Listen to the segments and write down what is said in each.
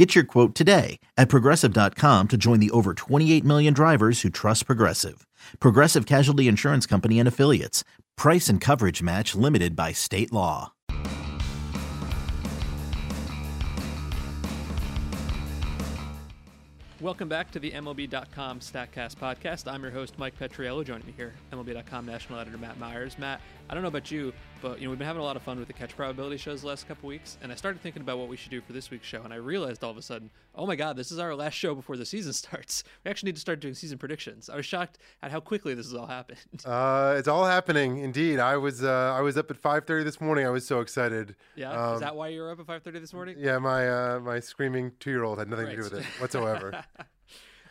Get your quote today at progressive.com to join the over 28 million drivers who trust Progressive. Progressive Casualty Insurance Company and Affiliates. Price and coverage match limited by state law. Welcome back to the MLB.com StatCast podcast. I'm your host, Mike Petriello. Joining me here, MLB.com national editor Matt Myers. Matt, I don't know about you, but you know we've been having a lot of fun with the catch probability shows the last couple weeks, and I started thinking about what we should do for this week's show, and I realized all of a sudden, oh my god, this is our last show before the season starts. We actually need to start doing season predictions. I was shocked at how quickly this has all happened. Uh, it's all happening, indeed. I was uh, I was up at 5:30 this morning. I was so excited. Yeah, Um, is that why you were up at 5:30 this morning? Yeah, my uh, my screaming two year old had nothing to do with it whatsoever.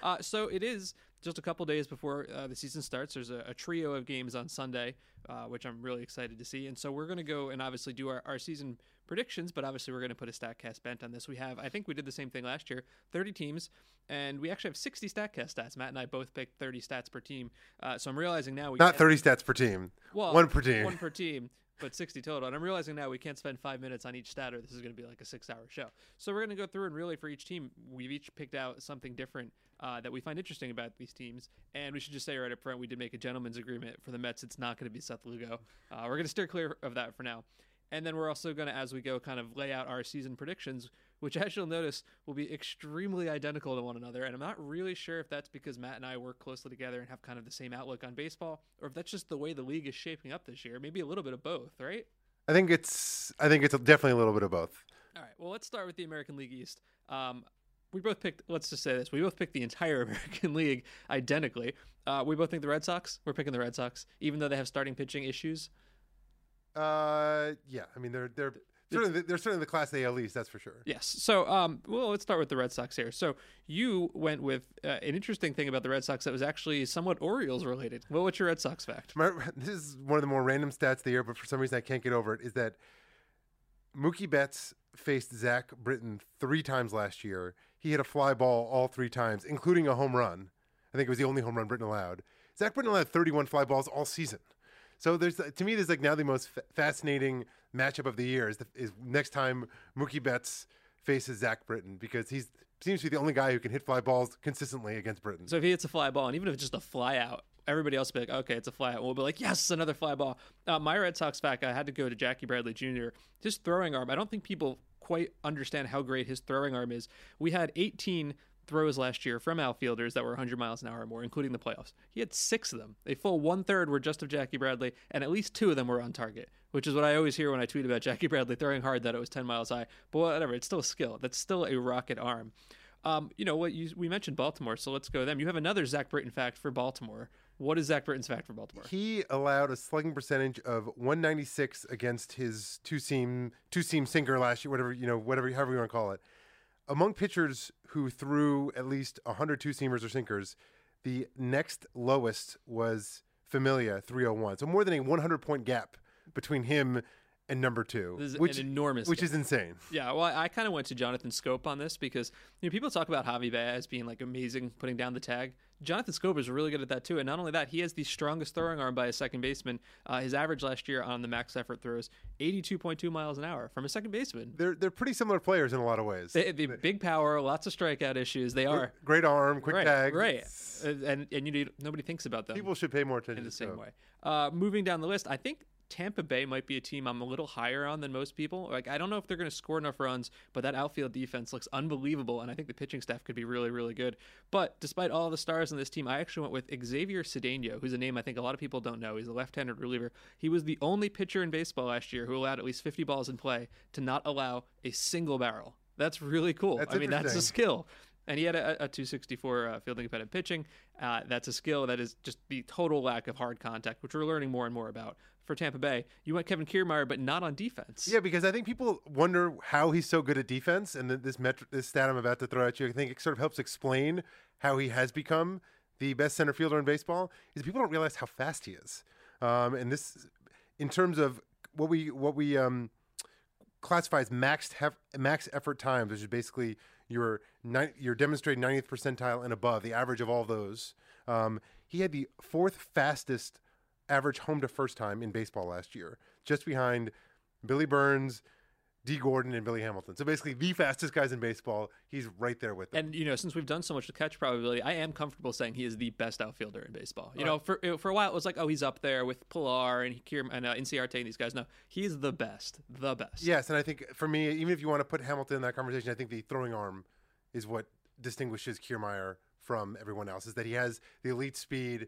Uh, so it is just a couple days before uh, the season starts. There's a, a trio of games on Sunday, uh, which I'm really excited to see. And so we're going to go and obviously do our, our season predictions, but obviously we're going to put a StatCast bent on this. We have, I think we did the same thing last year, 30 teams, and we actually have 60 StatCast stats. Matt and I both picked 30 stats per team. Uh, so I'm realizing now we Not can't- 30 stats per team. well, one per team. One per team, but 60 total. And I'm realizing now we can't spend five minutes on each stat, or this is going to be like a six-hour show. So we're going to go through and really for each team, we've each picked out something different uh, that we find interesting about these teams. And we should just say right up front, we did make a gentleman's agreement for the Mets. It's not going to be Seth Lugo. Uh, we're going to steer clear of that for now. And then we're also going to, as we go, kind of lay out our season predictions, which as you'll notice will be extremely identical to one another. And I'm not really sure if that's because Matt and I work closely together and have kind of the same outlook on baseball, or if that's just the way the league is shaping up this year. Maybe a little bit of both, right? I think it's I think it's definitely a little bit of both. All right. Well, let's start with the American League East. Um, we both picked. Let's just say this: we both picked the entire American League identically. Uh, we both think the Red Sox. We're picking the Red Sox, even though they have starting pitching issues. Uh, yeah, I mean they're they're certainly they're certainly the class AL East, that's for sure. Yes. So, um, well, let's start with the Red Sox here. So, you went with uh, an interesting thing about the Red Sox that was actually somewhat Orioles related. Well, what's your Red Sox fact? My, this is one of the more random stats of the year, but for some reason I can't get over it. Is that Mookie Betts faced Zach Britton three times last year. He hit a fly ball all three times, including a home run. I think it was the only home run Britton allowed. Zach Britton allowed 31 fly balls all season. So there's to me, there's like now the most fa- fascinating matchup of the year is, the, is next time Mookie Betts faces Zach Britton because he's seems to be the only guy who can hit fly balls consistently against Britton. So if he hits a fly ball, and even if it's just a fly out, everybody else will be like, okay, it's a fly out. And we'll be like, yes, another fly ball. Uh, my Red Sox fact, I had to go to Jackie Bradley Jr. His throwing arm, I don't think people quite understand how great his throwing arm is. We had 18 throws last year from outfielders that were 100 miles an hour or more, including the playoffs. He had six of them. A full one third were just of Jackie Bradley, and at least two of them were on target, which is what I always hear when I tweet about Jackie Bradley throwing hard that it was 10 miles high. But whatever, it's still a skill. That's still a rocket arm. Um, you know what? We mentioned Baltimore, so let's go them. You have another Zach Britton fact for Baltimore. What is Zach Britton's fact for Baltimore? He allowed a slugging percentage of 196 against his two seam two seam sinker last year, whatever you know, whatever however you want to call it. Among pitchers who threw at least 102 seamers or sinkers, the next lowest was Familia 301. So more than a 100 point gap between him and number two, This is which an enormous which is insane. Yeah, well, I kind of went to Jonathan Schoop on this because you know people talk about Javi Baez being like amazing putting down the tag. Jonathan Schoop is really good at that too, and not only that, he has the strongest throwing arm by a second baseman. Uh, his average last year on the max effort throws, eighty-two point two miles an hour from a second baseman. They're they're pretty similar players in a lot of ways. They, the big power, lots of strikeout issues. They are Great arm, quick right, tag. right, and and you need nobody thinks about them. People should pay more attention in the same way. Uh, moving down the list, I think Tampa Bay might be a team I'm a little higher on than most people. Like I don't know if they're going to score enough runs, but that outfield defense looks unbelievable, and I think the pitching staff could be really, really good. But despite all the stars on this team, I actually went with Xavier Cedeno, who's a name I think a lot of people don't know. He's a left-handed reliever. He was the only pitcher in baseball last year who allowed at least 50 balls in play to not allow a single barrel. That's really cool. That's I mean, that's a skill. And he had a, a 264 uh, fielding independent pitching. Uh, that's a skill that is just the total lack of hard contact, which we're learning more and more about. For Tampa Bay, you went Kevin Kiermaier, but not on defense. Yeah, because I think people wonder how he's so good at defense, and this metri- this stat I'm about to throw at you, I think it sort of helps explain how he has become the best center fielder in baseball. Is people don't realize how fast he is. Um, and this, in terms of what we what we um, classify as max hef- max effort times, which is basically your ni- your demonstrated 90th percentile and above, the average of all those. Um, he had the fourth fastest average home to first time in baseball last year, just behind Billy Burns, Dee Gordon, and Billy Hamilton. So basically, the fastest guys in baseball. He's right there with them. And you know, since we've done so much with catch probability, I am comfortable saying he is the best outfielder in baseball. You know, for for a while it was like, oh, he's up there with Pillar and Kier and uh, Inciarte and these guys. No, he's the best, the best. Yes, and I think for me, even if you want to put Hamilton in that conversation, I think the throwing arm is what distinguishes Kiermaier from everyone else. Is that he has the elite speed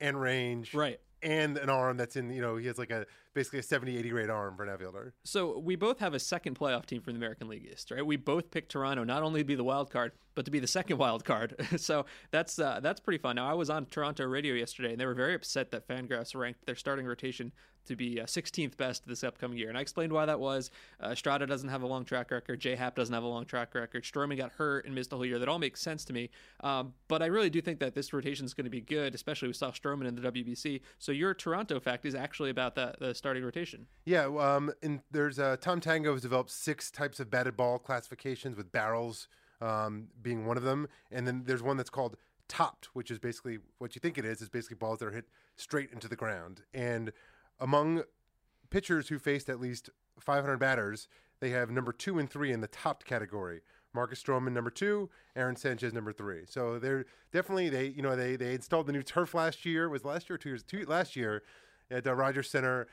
and range, Right. and an arm that's in you know he has like a basically a 70 80 grade arm for an outfielder So we both have a second playoff team from the American League East, right? We both picked Toronto not only to be the wild card, but to be the second wild card. so that's uh, that's pretty fun. Now I was on Toronto radio yesterday, and they were very upset that Fangraphs ranked their starting rotation to be uh, 16th best this upcoming year, and I explained why that was. Uh, Strada doesn't have a long track record. J Hap doesn't have a long track record. Stroman got hurt and missed a whole year. That all makes sense to me. Um, but I really do think that this rotation is going to be good, especially with Sal Stroman in the WBC. So your Toronto fact is actually about that the starting rotation. yeah um and there's uh tom tango has developed six types of batted ball classifications with barrels um being one of them and then there's one that's called topped which is basically what you think it is is basically balls that are hit straight into the ground and among pitchers who faced at least 500 batters, they have number two and three in the topped category. Marcus Stroman number two, Aaron Sanchez number three. So they're definitely they you know they they installed the new turf last year was last year two years two last year at the Rogers Center.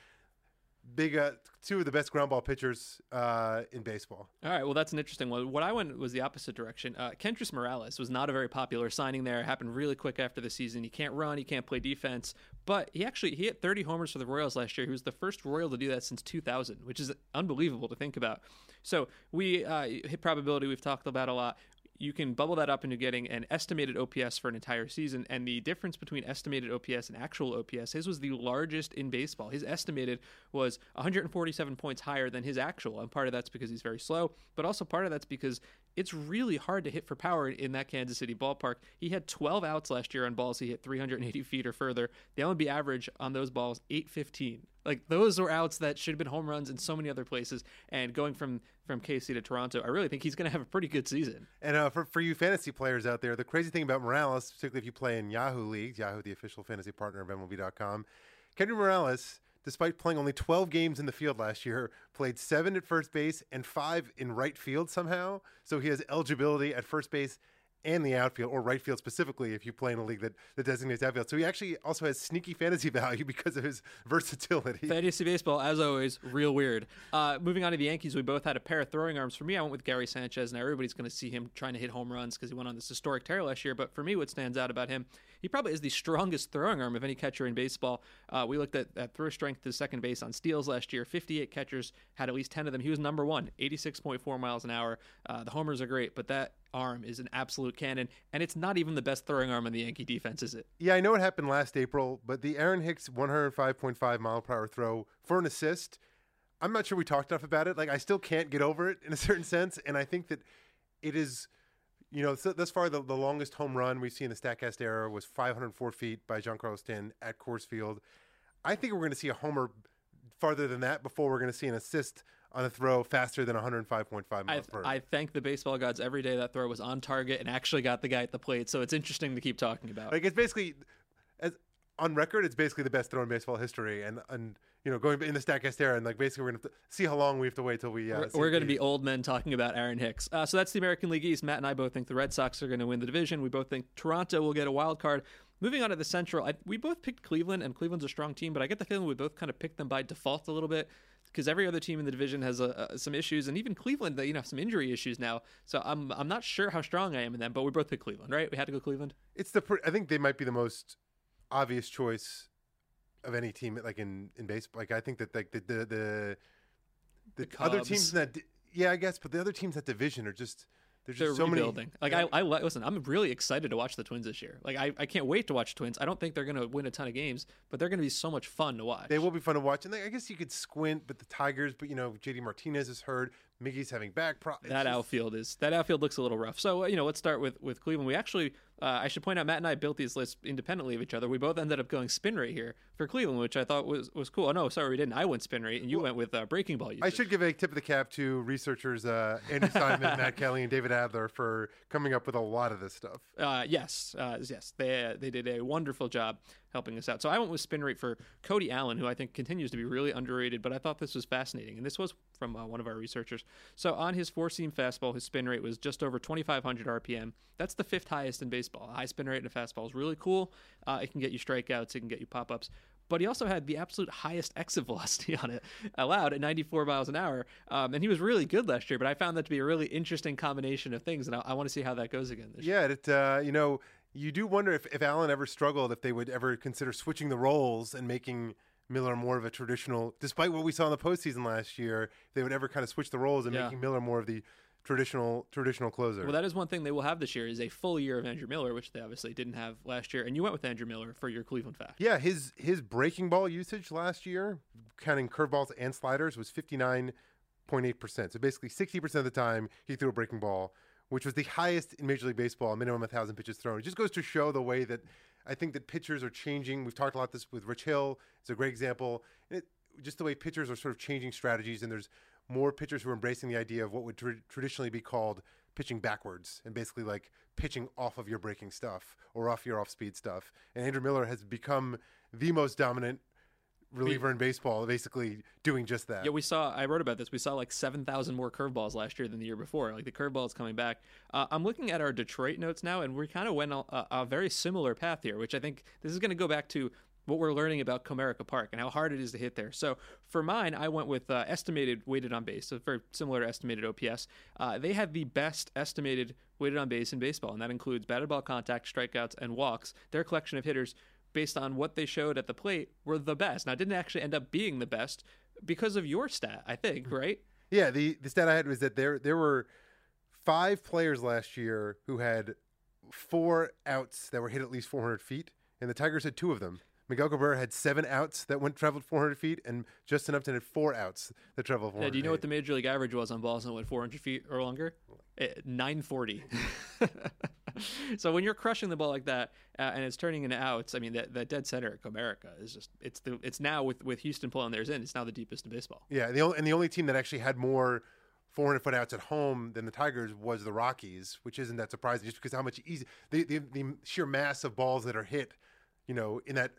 Big uh, two of the best ground ball pitchers uh, in baseball. All right, well, that's an interesting one. What I went was the opposite direction. Uh, Kendrys Morales was not a very popular signing there. It happened really quick after the season. He can't run, he can't play defense, but he actually he hit 30 homers for the Royals last year. He was the first Royal to do that since 2000, which is unbelievable to think about. So we uh, hit probability we've talked about a lot. You can bubble that up into getting an estimated OPS for an entire season, and the difference between estimated OPS and actual OPS, his was the largest in baseball. His estimated was 147 points higher than his actual, and part of that's because he's very slow, but also part of that's because it's really hard to hit for power in that Kansas City ballpark. He had 12 outs last year on balls he hit 380 feet or further. The MLB average on those balls 815. Like those were outs that should have been home runs in so many other places. And going from from KC to Toronto, I really think he's going to have a pretty good season. And uh, for, for you fantasy players out there, the crazy thing about Morales, particularly if you play in Yahoo leagues, Yahoo, the official fantasy partner of MLB.com, Kendry Morales, despite playing only 12 games in the field last year, played seven at first base and five in right field somehow. So he has eligibility at first base and the outfield, or right field specifically, if you play in a league that, that designates outfield. So he actually also has sneaky fantasy value because of his versatility. Fantasy baseball, as always, real weird. Uh, moving on to the Yankees, we both had a pair of throwing arms. For me, I went with Gary Sanchez. And now everybody's going to see him trying to hit home runs because he went on this historic tear last year. But for me, what stands out about him, he probably is the strongest throwing arm of any catcher in baseball. Uh, we looked at, at throw strength to second base on steals last year. 58 catchers had at least 10 of them. He was number one, 86.4 miles an hour. Uh, the homers are great, but that arm is an absolute cannon, and it's not even the best throwing arm in the Yankee defense, is it? Yeah, I know it happened last April, but the Aaron Hicks 105.5 mile per hour throw for an assist, I'm not sure we talked enough about it. Like, I still can't get over it in a certain sense, and I think that it is, you know, so thus far the, the longest home run we've seen in the Statcast era was 504 feet by Giancarlo Stanton at Coors Field. I think we're going to see a homer farther than that before we're going to see an assist on a throw faster than 105.5 I, miles per. I thank the baseball gods every day that throw was on target and actually got the guy at the plate. So it's interesting to keep talking about. Like it's basically, as on record, it's basically the best throw in baseball history, and and you know going in the Statcast era, and like basically we're gonna have to see how long we have to wait till we. Uh, We're, we're going to the- be old men talking about Aaron Hicks. Uh, so that's the American League East. Matt and I both think the Red Sox are going to win the division. We both think Toronto will get a wild card. Moving on to the Central, I, we both picked Cleveland, and Cleveland's a strong team, but I get the feeling we both kind of picked them by default a little bit because every other team in the division has uh, some issues, and even Cleveland, they, you know, have some injury issues now. So I'm I'm not sure how strong I am in them, but we both picked Cleveland, right? We had to go Cleveland. It's the. I think they might be the most obvious choice of any team, like in in baseball. Like I think that like the the the, the, The other teams in that. di- Yeah, I guess, but the other teams that division are just. There's They're just so rebuilding. many. Like yeah. I, I listen. I'm really excited to watch the Twins this year. Like I, I can't wait to watch Twins. I don't think they're going to win a ton of games, but they're going to be so much fun to watch. They will be fun to watch, and they, I guess you could squint. But the Tigers, but you know, JD Martinez is hurt. Miggy's having back problems. That outfield is that outfield looks a little rough. So uh, you know, let's start with with Cleveland. We actually, uh, I should point out, Matt and I built these lists independently of each other. We both ended up going spin rate here for Cleveland, which I thought was was cool. Oh no, sorry, we didn't. I went spin rate, and you went with uh, breaking ball. Usage. I should give a tip of the cap to researchers uh, Andrew Simon, Matt Kelly, and David Adler for coming up with a lot of this stuff. Uh, yes, uh, yes, they they did a wonderful job helping us out. So I went with spin rate for Cody Allen, who I think continues to be really underrated, but I thought this was fascinating, and this was from uh, one of our researchers. So on his four seam fastball, his spin rate was just over 2,500 RPM. That's the fifth highest in baseball. A high spin rate in a fastball is really cool. Uh, it can get you strikeouts, it can get you pop ups but he also had the absolute highest exit velocity on it allowed at 94 miles an hour. Um, and he was really good last year, but I found that to be a really interesting combination of things, and I, I want to see how that goes again this year. yeah, it, uh, you know, you do wonder if, if Allen ever struggled, if they would ever consider switching the roles and making Miller more of a traditional, despite what we saw in the postseason last year, if they would ever kind of switch the roles and Yeah. making Miller more of the traditional traditional closer. Well, that is one thing they will have this year is a full year of Andrew Miller, which they obviously didn't have last year. And you went with Andrew Miller for your Cleveland fact. Yeah, his his breaking ball usage last year, counting curveballs and sliders, was fifty nine point eight percent. So basically, sixty percent of the time he threw a breaking ball, which was the highest in Major League Baseball, minimum of a thousand pitches thrown. It just goes to show the way that I think that pitchers are changing. We've talked a lot this with Rich Hill. It's a great example. It, just the way pitchers are sort of changing strategies, and there's more pitchers who are embracing the idea of what would tra- traditionally be called pitching backwards and basically like pitching off of your breaking stuff or off your off speed stuff. And Andrew Miller has become the most dominant reliever in baseball, basically doing just that. Yeah, we saw. I wrote about this. We saw like seven thousand more curveballs last year than the year before. Like the curveball is coming back. Uh, I'm looking at our Detroit notes now, and we kind of went a, a very similar path here, which I think this is going to go back to what we're learning about Comerica Park and how hard it is to hit there. So for mine, I went with uh, estimated weighted on base, so very similar to estimated OPS. Uh, they have the best estimated weighted on base in baseball, and that includes batted ball contact, strikeouts, and walks. Their collection of hitters, based on what they showed at the plate, were the best. Now, it didn't actually end up being the best because of your stat, I think, right? Yeah, the, the stat I had was that there there were five players last year who had four outs that were hit at least 400 feet, and the Tigers had two of them. Miguel Cabrera had seven outs that went traveled 400 feet, and Justin Upton had four outs that traveled 400 Yeah, do you know what the major league average was on balls that went 400 feet or longer? Eh, 940. so when you're crushing the ball like that uh, and it's turning into outs, I mean that, that dead center at Comerica is just it's the it's now with with Houston pulling theirs in, it's now the deepest in baseball. Yeah, the only, and the only team that actually had more 400 foot outs at home than the Tigers was the Rockies, which isn't that surprising just because how much easy the, the, the sheer mass of balls that are hit, you know, in that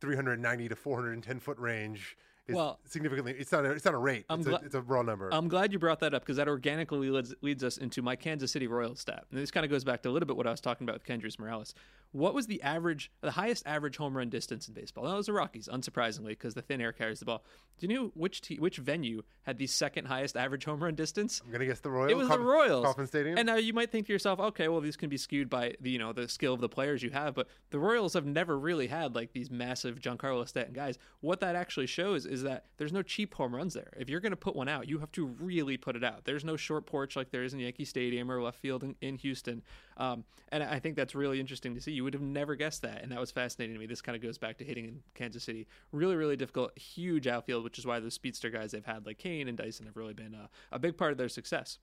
390 to 410 foot range is Well- significantly. It's not a, it's not a rate. It's, gla- a, it's a raw number. I'm glad you brought that up because that organically leads, leads us into my Kansas City Royals stat. And this kind of goes back to a little bit what I was talking about with Kendrys Morales. What was the average, the highest average home run distance in baseball? That was the Rockies, unsurprisingly, because the thin air carries the ball. Do you know which te- which venue had the second highest average home run distance? I'm gonna guess the Royals. It was the Royals. Kauffman Stadium. And now you might think to yourself, okay, well these can be skewed by the you know the skill of the players you have, but the Royals have never really had like these massive Giancarlo Stanton guys. What that actually shows is that there's no cheap home runs there. If you're going to put one out, you have to really put it out. There's no short porch like there is in Yankee Stadium or left field in, in Houston. Um, and I think that's really interesting to see. You would have never guessed that, and that was fascinating to me. This kind of goes back to hitting in Kansas City. Really, really difficult, huge outfield, which is why those speedster guys they've had like Cain and Dyson have really been a big part of their success.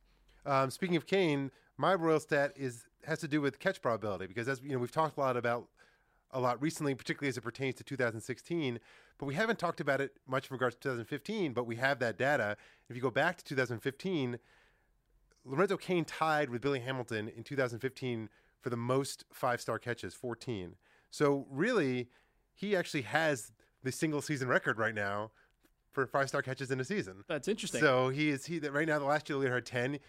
Um, speaking of Cain, my Royal stat is has to do with catch probability because as you know we've talked a lot about a lot recently, particularly as it pertains to 2016, but we haven't talked about it much in regards to 2015. But we have that data. If you go back to 2015, Lorenzo Cain tied with Billy Hamilton in 2015 for the most five-star catches, 14. So really, he actually has the single season record right now for five-star catches in a season. That's interesting. So he is he that right now the last year leader had ten.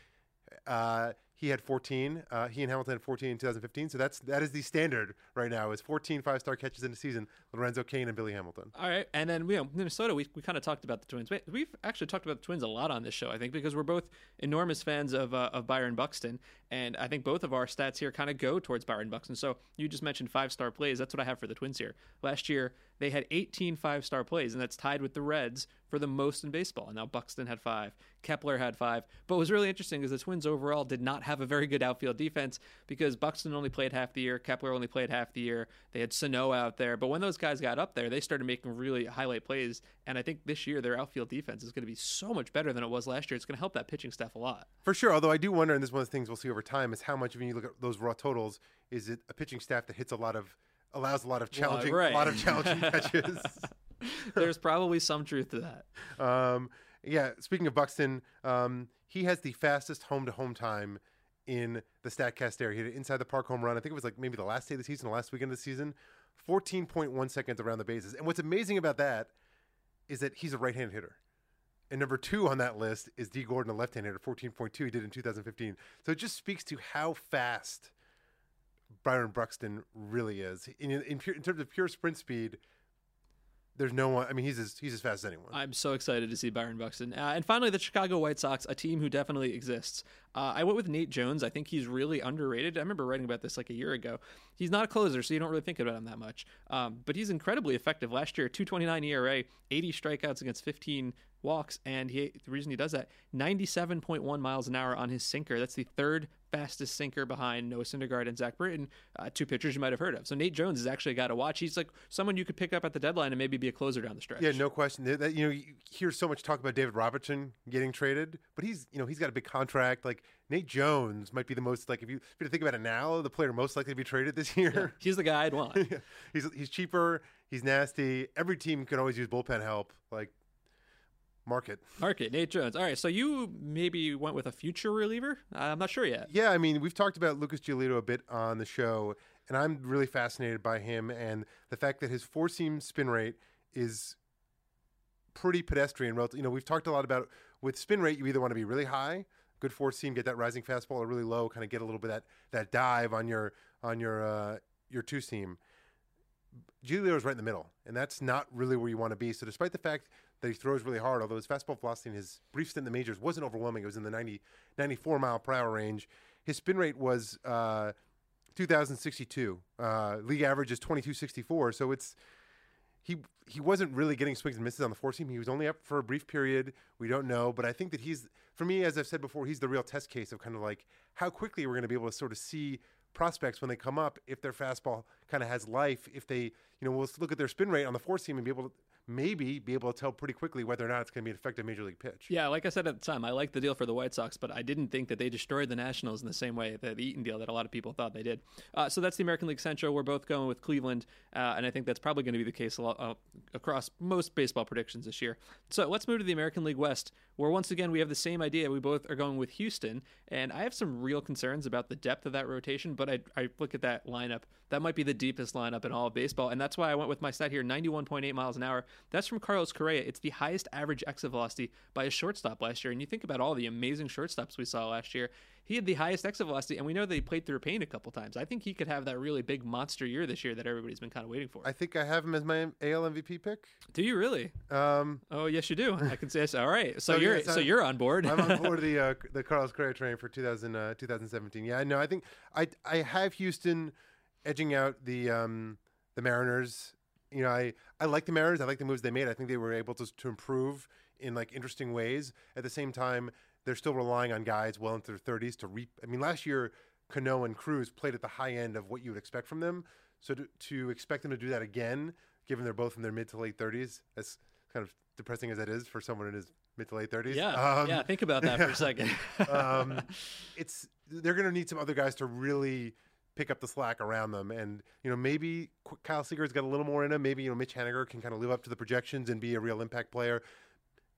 Uh, he had 14. Uh, he and Hamilton had 14 in 2015. So that's that is the standard right now is 14 five star catches in a season. Lorenzo Cain and Billy Hamilton. All right, and then you know Minnesota, we, we kind of talked about the Twins. We- We've actually talked about the Twins a lot on this show, I think, because we're both enormous fans of uh, of Byron Buxton, and I think both of our stats here kind of go towards Byron Buxton. So you just mentioned five star plays. That's what I have for the Twins here. Last year they had 18 five star plays, and that's tied with the Reds for the most in baseball. And now Buxton had five, Kepler had five. But what was really interesting is the Twins overall did not have a very good outfield defense because Buxton only played half the year, Kepler only played half the year. They had Sano out there, but when those guys got up there, they started making really highlight plays. And I think this year their outfield defense is going to be so much better than it was last year. It's going to help that pitching staff a lot. For sure. Although I do wonder, and this is one of the things we'll see over time, is how much when you look at those raw totals, is it a pitching staff that hits a lot of allows a lot of challenging, right. a lot of challenging catches. There's probably some truth to that. Um, yeah. Speaking of Buxton, um, he has the fastest home to home time in the Statcast area. He hit an inside the park home run. I think it was like maybe the last day of the season, the last weekend of the season. 14.1 seconds around the bases. And what's amazing about that is that he's a right-handed hitter. And number two on that list is Dee Gordon, a left-handed hitter, 14.2. He did in 2015. So it just speaks to how fast Byron Buxton really is. In, in, in terms of pure sprint speed, there's no one. I mean, he's as he's as fast as anyone. I'm so excited to see Byron Buxton. Uh, and finally, the Chicago White Sox, a team who definitely exists. Uh, I went with Nate Jones. I think he's really underrated. I remember writing about this like a year ago. He's not a closer, so you don't really think about him that much. Um, but he's incredibly effective. Last year, 229 ERA, 80 strikeouts against 15 walks, and he the reason he does that 97.1 miles an hour on his sinker. That's the third fastest sinker behind Noah Syndergaard and Zach Britton, uh, two pitchers you might have heard of. So Nate Jones is actually a guy to watch. He's like someone you could pick up at the deadline and maybe be a closer down the stretch. Yeah, no question. That, you know, you hear so much talk about David Robertson getting traded, but he's you know he's got a big contract. Like Nate Jones might be the most like if you if you think about it now, the player most likely to be traded this year. Yeah, he's the guy I'd want. he's he's cheaper. He's nasty. Every team can always use bullpen help. Like market. Market, Nate Jones. All right, so you maybe went with a future reliever? I'm not sure yet. Yeah, I mean, we've talked about Lucas Giolito a bit on the show, and I'm really fascinated by him and the fact that his four seam spin rate is pretty pedestrian. You know, we've talked a lot about with spin rate, you either want to be really high, good four seam, get that rising fastball, or really low, kind of get a little bit that that dive on your on your uh, your two seam. Giolito is right in the middle, and that's not really where you want to be. So, despite the fact that he throws really hard, although his fastball velocity in his brief stint in the majors wasn't overwhelming, it was in the 90, 94 mile per hour range. His spin rate was uh, 2,062. Uh, league average is 2264. So it's he he wasn't really getting swings and misses on the four seam. He was only up for a brief period. We don't know, but I think that he's for me, as I've said before, he's the real test case of kind of like how quickly we're going to be able to sort of see prospects when they come up if their fastball kind of has life. If they, you know, we'll look at their spin rate on the four seam and be able to maybe be able to tell pretty quickly whether or not it's going to be an effective major league pitch. Yeah, like I said at the time, I like the deal for the White Sox, but I didn't think that they destroyed the Nationals in the same way that the Eaton deal that a lot of people thought they did. Uh, so that's the American League Central. We're both going with Cleveland, uh, and I think that's probably going to be the case lot, uh, across most baseball predictions this year. So let's move to the American League West, where once again we have the same idea. We both are going with Houston, and I have some real concerns about the depth of that rotation, but I, I look at that lineup. That might be the deepest lineup in all of baseball, and that's why I went with my stat here 91.8 miles an hour. That's from Carlos Correa. It's the highest average exit velocity by a shortstop last year. And you think about all the amazing shortstops we saw last year, he had the highest exit velocity, and we know that he played through pain a couple times. I think he could have that really big monster year this year that everybody's been kind of waiting for. I think I have him as my AL MVP pick. Do you really? Um, oh yes, you do. I can say. All right, so, so you're yes, so you're on board. I'm on board the uh, the Carlos Correa train for 2000, uh, 2017. Yeah, no, I think I I have Houston edging out the um, the Mariners. You know, I, I like the Mariners. I like the moves they made. I think they were able to to improve in like interesting ways. At the same time, they're still relying on guys well into their thirties to reap. I mean, last year Cano and Cruz played at the high end of what you would expect from them. So to, to expect them to do that again, given they're both in their mid to late thirties, that's kind of depressing as that is for someone in his mid to late thirties. Yeah, um, yeah. Think about that for a second. um, it's they're going to need some other guys to really pick up the slack around them. And you know, maybe Kyle Seager's got a little more in him. Maybe you know, Mitch Haniger can kind of live up to the projections and be a real impact player.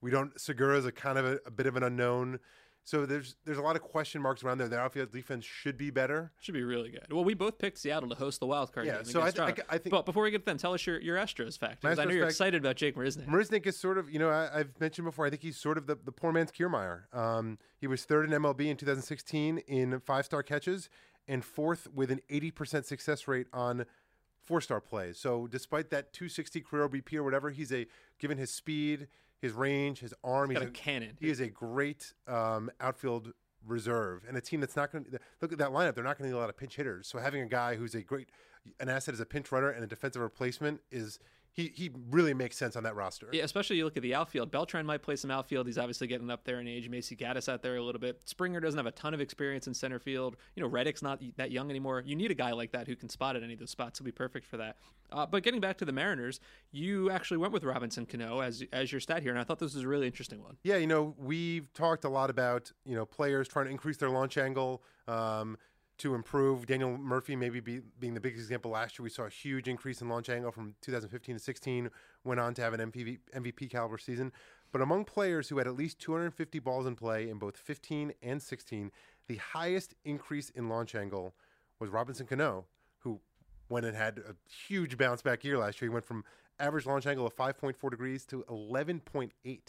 We don't. Segura's a kind of a, a bit of an unknown. So there's there's a lot of question marks around there. The outfield defense should be better. Should be really good. Well, we both picked Seattle to host the wild card yeah, game. so I, th- I, I, think. But before we get to them, tell us your, your Astros fact because I know you're excited about Jake Marisnick. Marisnick is sort of you know I, have mentioned before. I think he's sort of the, the poor man's Kiermaier. Um, he was third in MLB in 2016 in five star catches and fourth with an 80% success rate on four star plays. So despite that 260 career BP or whatever, he's a given his speed, his range, his arm, he's, he's got a, cannon. He is a great um, outfield reserve and a team that's not going to look at that lineup. They're not going to need a lot of pinch hitters. So having a guy who's a great an asset as a pinch runner and a defensive replacement is he he really makes sense on that roster. Yeah, especially you look at the outfield. Beltran might play some outfield. He's obviously getting up there in age. Macy Gaddis out there a little bit. Springer doesn't have a ton of experience in center field. You know, Reddick's not that young anymore. You need a guy like that who can spot at any of those spots. He'll be perfect for that. Uh, but getting back to the Mariners, you actually went with Robinson Cano as as your stat here, and I thought this was a really interesting one. Yeah, you know, we've talked a lot about you know players trying to increase their launch angle. Um, to improve. Daniel Murphy, maybe be, being the biggest example last year, we saw a huge increase in launch angle from 2015 to 16, went on to have an MVP, MVP caliber season. But among players who had at least 250 balls in play in both 15 and 16, the highest increase in launch angle was Robinson Cano, who went and had a huge bounce back year last year. He went from average launch angle of 5.4 degrees to 11.8. And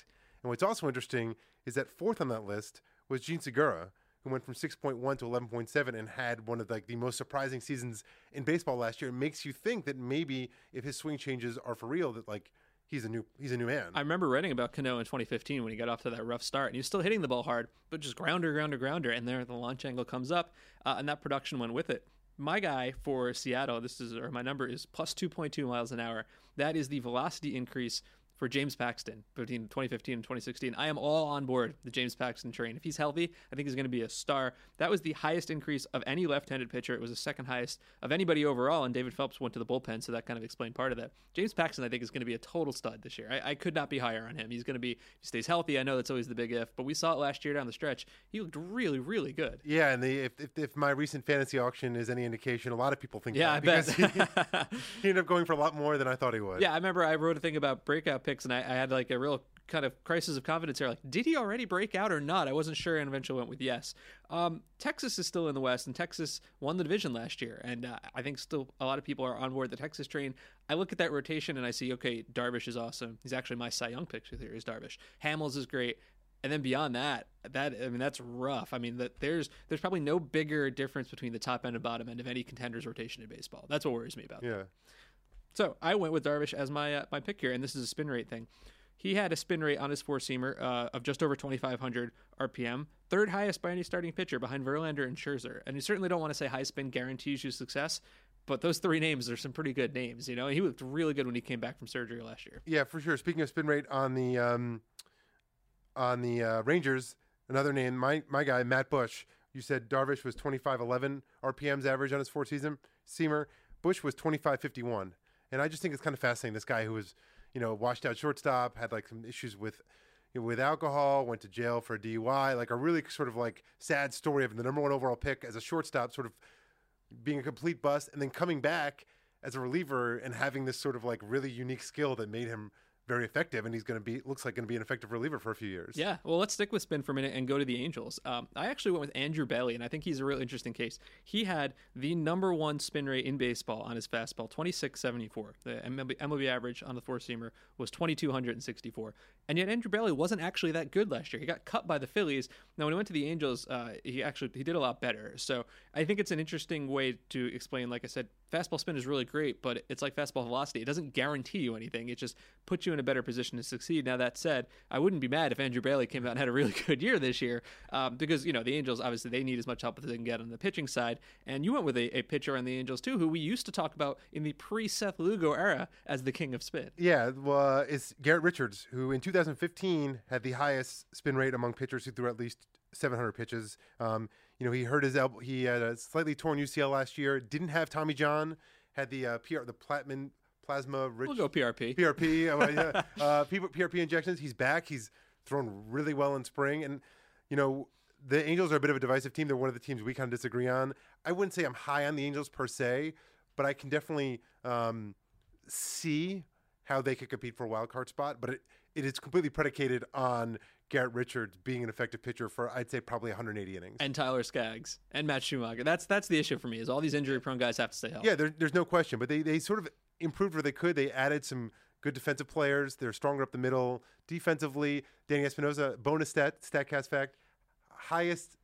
what's also interesting is that fourth on that list was Jean Segura, who went from 6.1 to 11.7 and had one of like the most surprising seasons in baseball last year. It makes you think that maybe if his swing changes are for real, that like he's a new he's a new man. I remember writing about Cano in 2015 when he got off to that rough start, and he was still hitting the ball hard, but just grounder, grounder, grounder, and there the launch angle comes up, uh, and that production went with it. My guy for Seattle, this is or my number is plus 2.2 miles an hour. That is the velocity increase for James Paxton between 2015 and 2016. I am all on board the James Paxton train. If he's healthy, I think he's going to be a star. That was the highest increase of any left-handed pitcher. It was the second highest of anybody overall, and David Phelps went to the bullpen, so that kind of explained part of that. James Paxton, I think, is going to be a total stud this year. I, I could not be higher on him. He's going to be, he stays healthy, I know that's always the big if, but we saw it last year down the stretch. He looked really, really good. Yeah, and the, if, if, if my recent fantasy auction is any indication, a lot of people think yeah, I because bet. he, he ended up going for a lot more than I thought he would. Yeah, I remember I wrote a thing about breakout picks, and I, I had like a real kind of crisis of confidence here. Like, did he already break out or not? I wasn't sure, and eventually went with yes. Um, Texas is still in the West, and Texas won the division last year, and uh, I think still a lot of people are on board the Texas train. I look at that rotation and I see, okay, Darvish is awesome. He's actually my Cy Young pick here is Darvish. Hamels is great. And then beyond that, that I mean that's rough. I mean that there's there's probably no bigger difference between the top end and bottom end of any contender's rotation in baseball. That's what worries me about. Yeah. So I went with Darvish as my uh, my pick here, and this is a spin rate thing. He had a spin rate on his four seamer uh, of just over 2,500 RPM, third highest by any starting pitcher behind Verlander and Scherzer. And you certainly don't want to say high spin guarantees you success, but those three names are some pretty good names. You know, he looked really good when he came back from surgery last year. Yeah, for sure. Speaking of spin rate on the um, on the uh, Rangers, another name, my my guy Matt Bush. You said Darvish was 2511 RPMs average on his four season seamer. Bush was 2551, and I just think it's kind of fascinating. This guy who was, you know, washed out shortstop, had like some issues with you know, with alcohol, went to jail for a DUI, like a really sort of like sad story of the number one overall pick as a shortstop, sort of being a complete bust, and then coming back as a reliever and having this sort of like really unique skill that made him very effective, and he's going to be looks like going to be an effective reliever for a few years. Yeah, well, let's stick with spin for a minute and go to the Angels. Um, I actually went with Andrew Bailey, and I think he's a real interesting case. He had the number one spin rate in baseball on his fastball, 2674. The MLB, MLB average on the four seamer was 2264. And yet Andrew Bailey wasn't actually that good last year. He got cut by the Phillies. Now, when he went to the Angels, uh, he actually he did a lot better. So I think it's an interesting way to explain. Like I said, fastball spin is really great, but it's like fastball velocity. It doesn't guarantee you anything. It just puts you in a better position to succeed. Now that said, I wouldn't be mad if Andrew Bailey came out and had a really good year this year, um, because you know the Angels obviously they need as much help as they can get on the pitching side. And you went with a, a pitcher on the Angels too, who we used to talk about in the pre Seth Lugo era as the king of spin. Yeah, well, it's Garrett Richards, who in 2015 had the highest spin rate among pitchers who threw at least 700 pitches. Um, you know, he hurt his elbow. He had a slightly torn UCL last year. Didn't have Tommy John. Had the uh, PR, the platinum plasma rich. We'll go PRP. PRP, uh, uh, PRP injections. He's back. He's thrown really well in spring, and you know the Angels are a bit of a divisive team. They're one of the teams we kind of disagree on. I wouldn't say I'm high on the Angels per se, but I can definitely um, see how they could compete for a wild card spot. But it, it is completely predicated on Garrett Richards being an effective pitcher for I'd say probably 180 innings. And Tyler Skaggs and Matt Shoemaker. That's that's the issue for me. Is all these injury prone guys have to stay healthy. Yeah, there, there's no question. But they they sort of improved where they could. They added some good defensive players. They're stronger up the middle defensively. Danny Espinosa, bonus stat, Statcast fact, highest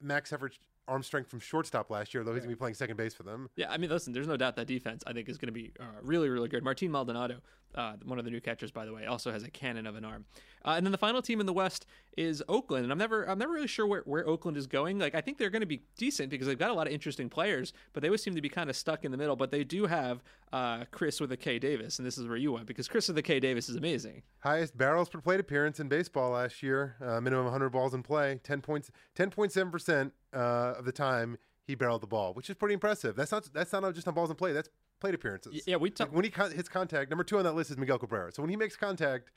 max average arm strength from shortstop last year, though he's going to be playing second base for them. Yeah, I mean, listen, there's no doubt that defense, I think, is going to be uh, really, really good. Martin Maldonado, uh, one of the new catchers, by the way, also has a cannon of an arm. Uh, and then the final team in the West is Oakland, and I'm never I'm never really sure where, where Oakland is going. Like I think they're going to be decent because they've got a lot of interesting players, but they always seem to be kind of stuck in the middle. But they do have uh, Chris with a K Davis, and this is where you went because Chris with a K Davis is amazing. Highest barrels per plate appearance in baseball last year, uh, minimum 100 balls in play, 10 points, 10.7 percent uh, of the time he barreled the ball, which is pretty impressive. That's not that's not just on balls in play. That's plate appearances. Yeah, we talk- like when he con- hits contact. Number two on that list is Miguel Cabrera. So when he makes contact,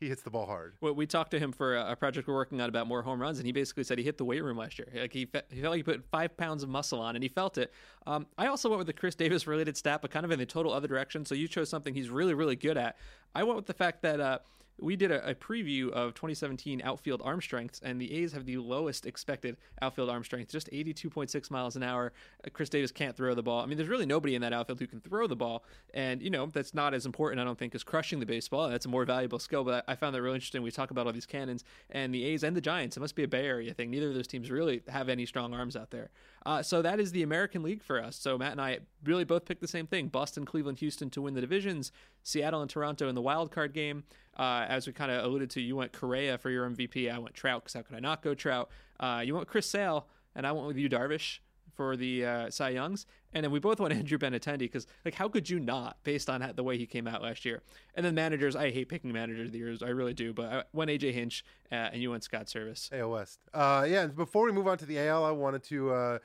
he hits the ball hard. Well, we talked to him for a project we're working on about more home runs, and he basically said he hit the weight room last year. Like he, fe- he felt like he put five pounds of muscle on, and he felt it. Um, I also went with the Chris Davis related stat, but kind of in the total other direction. So you chose something he's really, really good at. I went with the fact that. Uh, we did a, a, preview of 2017 outfield arm strengths, and the A's have the lowest expected outfield arm strength, just 82.6 miles an hour. Uh, Chris Davis can't throw the ball. I mean, there's really nobody in that outfield who can throw the ball, and you know that's not as important, I don't think, as crushing the baseball. That's a more valuable skill. But I, I found that really interesting. We talk about all these cannons, and the A's and the Giants. It must be a Bay Area thing. Neither of those teams really have any strong arms out there. Uh, so that is the American League for us. So Matt and I really both picked the same thing: Boston, Cleveland, Houston to win the divisions. Seattle and Toronto in the wild card game. Uh, as we kind of alluded to, you went Correa for your MVP. I went Trout because how could I not go Trout? Uh, you went Chris Sale, and I went with you Darvish for the uh, Cy Youngs, and then we both went Andrew Benintendi because like how could you not based on the way he came out last year? And then managers, I hate picking managers of the years, I really do. But I went AJ Hinch, uh, and you went Scott Servais. AL West. Uh, yeah. Before we move on to the AL, I wanted to uh,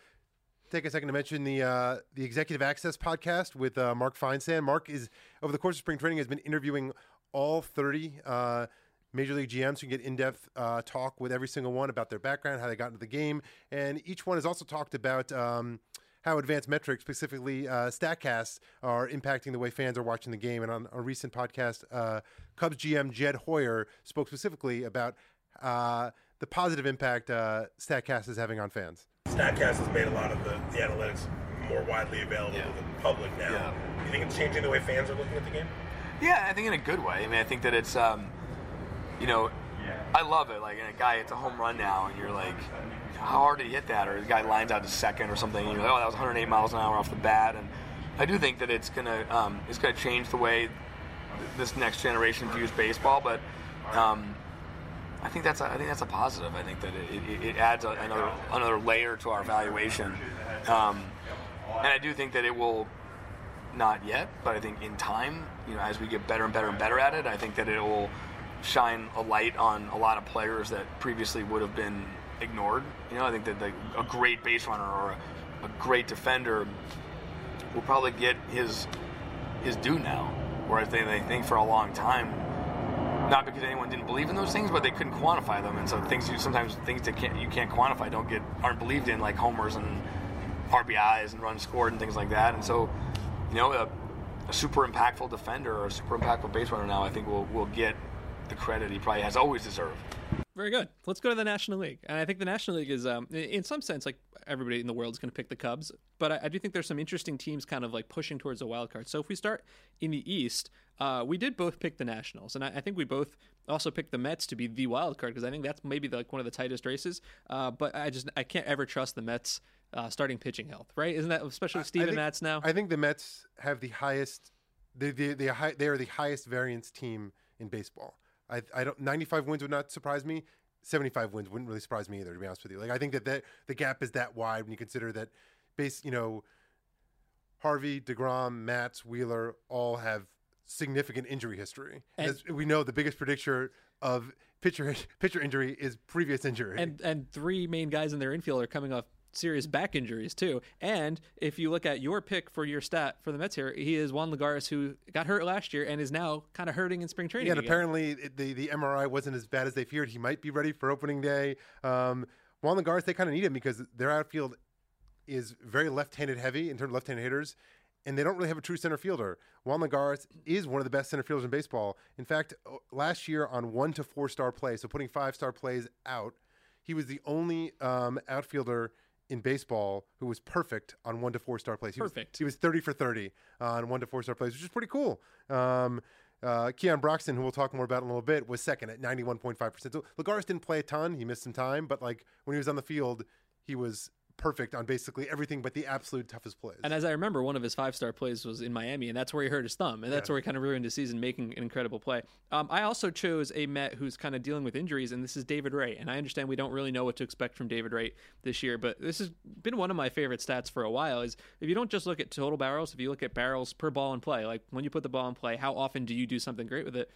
take a second to mention the uh, the Executive Access podcast with uh, Mark Feinsand. Mark is over the course of spring training has been interviewing all 30 uh, major league GMs who can get in-depth uh, talk with every single one about their background, how they got into the game, and each one has also talked about. Um, how advanced metrics, specifically uh, StatCasts, are impacting the way fans are watching the game. And on a recent podcast, uh, Cubs GM Jed Hoyer spoke specifically about uh, the positive impact uh, StatCast is having on fans. StatCast has made a lot of the, the analytics more widely available yeah. to the public now. Yeah. Do you think it's changing the way fans are looking at the game? Yeah, I think in a good way. I mean, I think that it's, um, you know, I love it. Like, a guy, it's a home run now, and you're like, how hard did he hit that? Or the guy lines out to second or something, and you're like, oh, that was 108 miles an hour off the bat. And I do think that it's gonna um, it's gonna change the way this next generation views baseball. But um, I think that's a, I think that's a positive. I think that it, it, it adds a, another another layer to our evaluation. Um, and I do think that it will not yet, but I think in time, you know, as we get better and better and better at it, I think that it will shine a light on a lot of players that previously would have been ignored. You know, I think that the, a great base runner or a, a great defender will probably get his his due now. Whereas they, they think for a long time, not because anyone didn't believe in those things, but they couldn't quantify them. And so things you sometimes things that can't you can't quantify don't get aren't believed in, like homers and RBIs and runs scored and things like that. And so you know, a, a, super impactful defender or a super impactful base runner now, I think will will get the credit he probably has always deserved. Very good. Let's go to the National League, and I think the National League is, um, in some sense, like everybody in the world is going to pick the Cubs, but I, I, do think there's some interesting teams kind of like pushing towards a wild card. So if we start in the East, uh, we did both pick the Nationals, and I, I, think we both also picked the Mets to be the wild card because I think that's maybe the, like one of the tightest races. Uh, but I just I can't ever trust the Mets uh, starting pitching health, right? Isn't that especially Steven Matz now? I think the Mets have the highest. They they they, high, they are the highest variance team in baseball. I I don't 95 wins would not surprise me. 75 wins wouldn't really surprise me either. To be honest with you, like I think that that the gap is that wide when you consider that base. You know, Harvey, Degrom, Matz, Wheeler all have significant injury history. And As we know, the biggest predictor of pitcher pitcher injury is previous injury. And and three main guys in their infield are coming off serious back injuries too. And if you look at your pick for your stat for the Mets here, he is Juan Lagares who got hurt last year and is now kind of hurting in spring training. Yeah, and apparently the the MRI wasn't as bad as they feared. He might be ready for opening day. Um, Juan Lagares, they kind of need him because their outfield is very left-handed heavy in terms of left-handed hitters. And they don't really have a true center fielder. Juan Lagares is one of the best center fielders in baseball. In fact, last year on one to four star plays, so putting five star plays out, he was the only um, outfielder in baseball who was perfect on one to four star plays. He perfect. Was, he was 30 for 30 on one to four star plays, which is pretty cool. Um, uh, Keon Broxton, who we'll talk more about in a little bit, was second at 91.5%. So Lagares didn't play a ton. He missed some time, but like when he was on the field, he was perfect on basically everything but the absolute toughest plays. And as I remember, one of his five star plays was in Miami, and that's where he hurt his thumb, and that's Yeah. where he kind of ruined his season, making an incredible play. Um, I also chose a Met who's kind of dealing with injuries, and this is David Wright. And I understand we don't really know what to expect from David Wright this year, but this has been one of my favorite stats for a while. Is if you don't just look at total barrels, if you look at barrels per ball in play, like when you put the ball in play, how often do you do something great with it?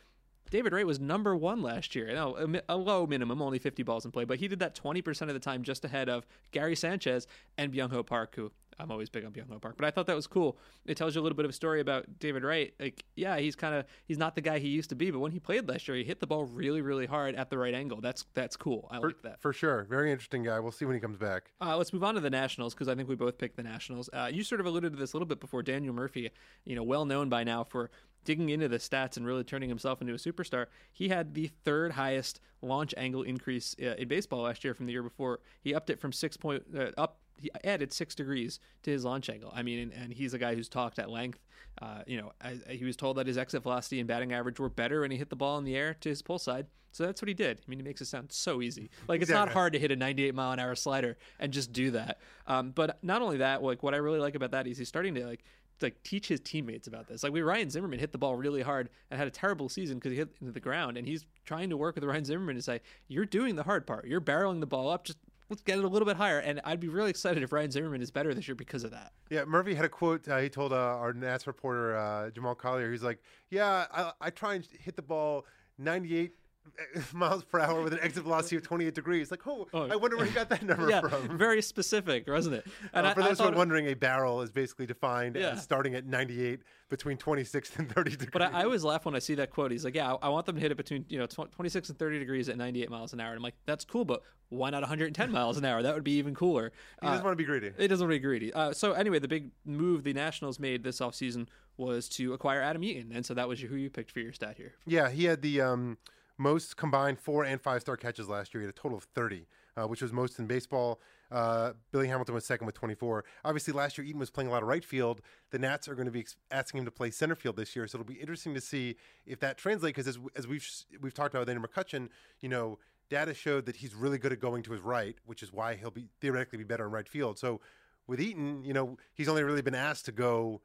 David Wright was number one last year. Now, a, a low minimum, only 50 balls in play, but he did that 20% of the time just ahead of Gary Sanchez and Byung Ho Park, who I'm always big on Byung Ho Park. But I thought that was cool. It tells you a little bit of a story about David Wright. Like, yeah, he's kind of he's not the guy he used to be, but when he played last year, he hit the ball really, really hard at the right angle. That's that's cool. I for, like that. for sure, very interesting guy. We'll see when he comes back. Uh, let's move on to the Nationals because I think we both picked the Nationals. Uh, you sort of alluded to this a little bit before. Daniel Murphy, you know, well known by now for digging into the stats and really turning himself into a superstar. He had the third highest launch angle increase uh, in baseball last year from the year before. He upped it from six point uh, up. He added six degrees to his launch angle. I mean, and, and he's a guy who's talked at length. Uh, you know, I, I- he was told that his exit velocity and batting average were better when he hit the ball in the air to his pull side. So that's what he did. I mean, he makes it sound so easy. Like it's not hard to hit a 98 mile an hour slider and just do that. Um, but not only that, like what I really like about that is he's starting to like like teach his teammates about this. Like we Ryan Zimmerman hit the ball really hard and had a terrible season because he hit into the ground, and he's trying to work with Ryan Zimmerman to say you're doing the hard part. You're barreling the ball up. Just let's get it a little bit higher. And I'd be really excited if Ryan Zimmerman is better this year because of that. Yeah, Murphy had a quote. Uh, he told uh, our Nats reporter uh, Jamal Collier. He's like, "Yeah, I, I try and hit the ball 98 miles per hour with an exit velocity of 28 degrees." Like, oh, Oh. I wonder where he got that number yeah, from. very specific, wasn't it? And Uh, I- for I those who are wondering, a barrel is basically defined Yeah. as starting at 98 between 26 and 30 degrees. But I, I always laugh when I see that quote. He's like, "Yeah, I, want them to hit it between you know tw- 26 and 30 degrees at 98 miles an hour." And I'm like, "That's cool, but why not 110 miles an hour? That would be even cooler." he doesn't Uh, want to be greedy. It doesn't want to be greedy. Uh, so anyway, the big move the Nationals made this offseason was to acquire Adam Eaton, and so that was who you picked for your stat here. Yeah, he had the um, most combined four and five star catches last year. He had a total of 30, uh, which was most in baseball. Uh, Billy Hamilton was second with 24. Obviously, last year Eaton was playing a lot of right field. The Nats are going to be asking him to play center field this year, so it'll be interesting to see if that translates. Because as, as we've we've talked about with Andrew McCutchen, you know, data showed that he's really good at going to his right, which is why he'll be theoretically be better in right field. So with Eaton, you know, he's only really been asked to go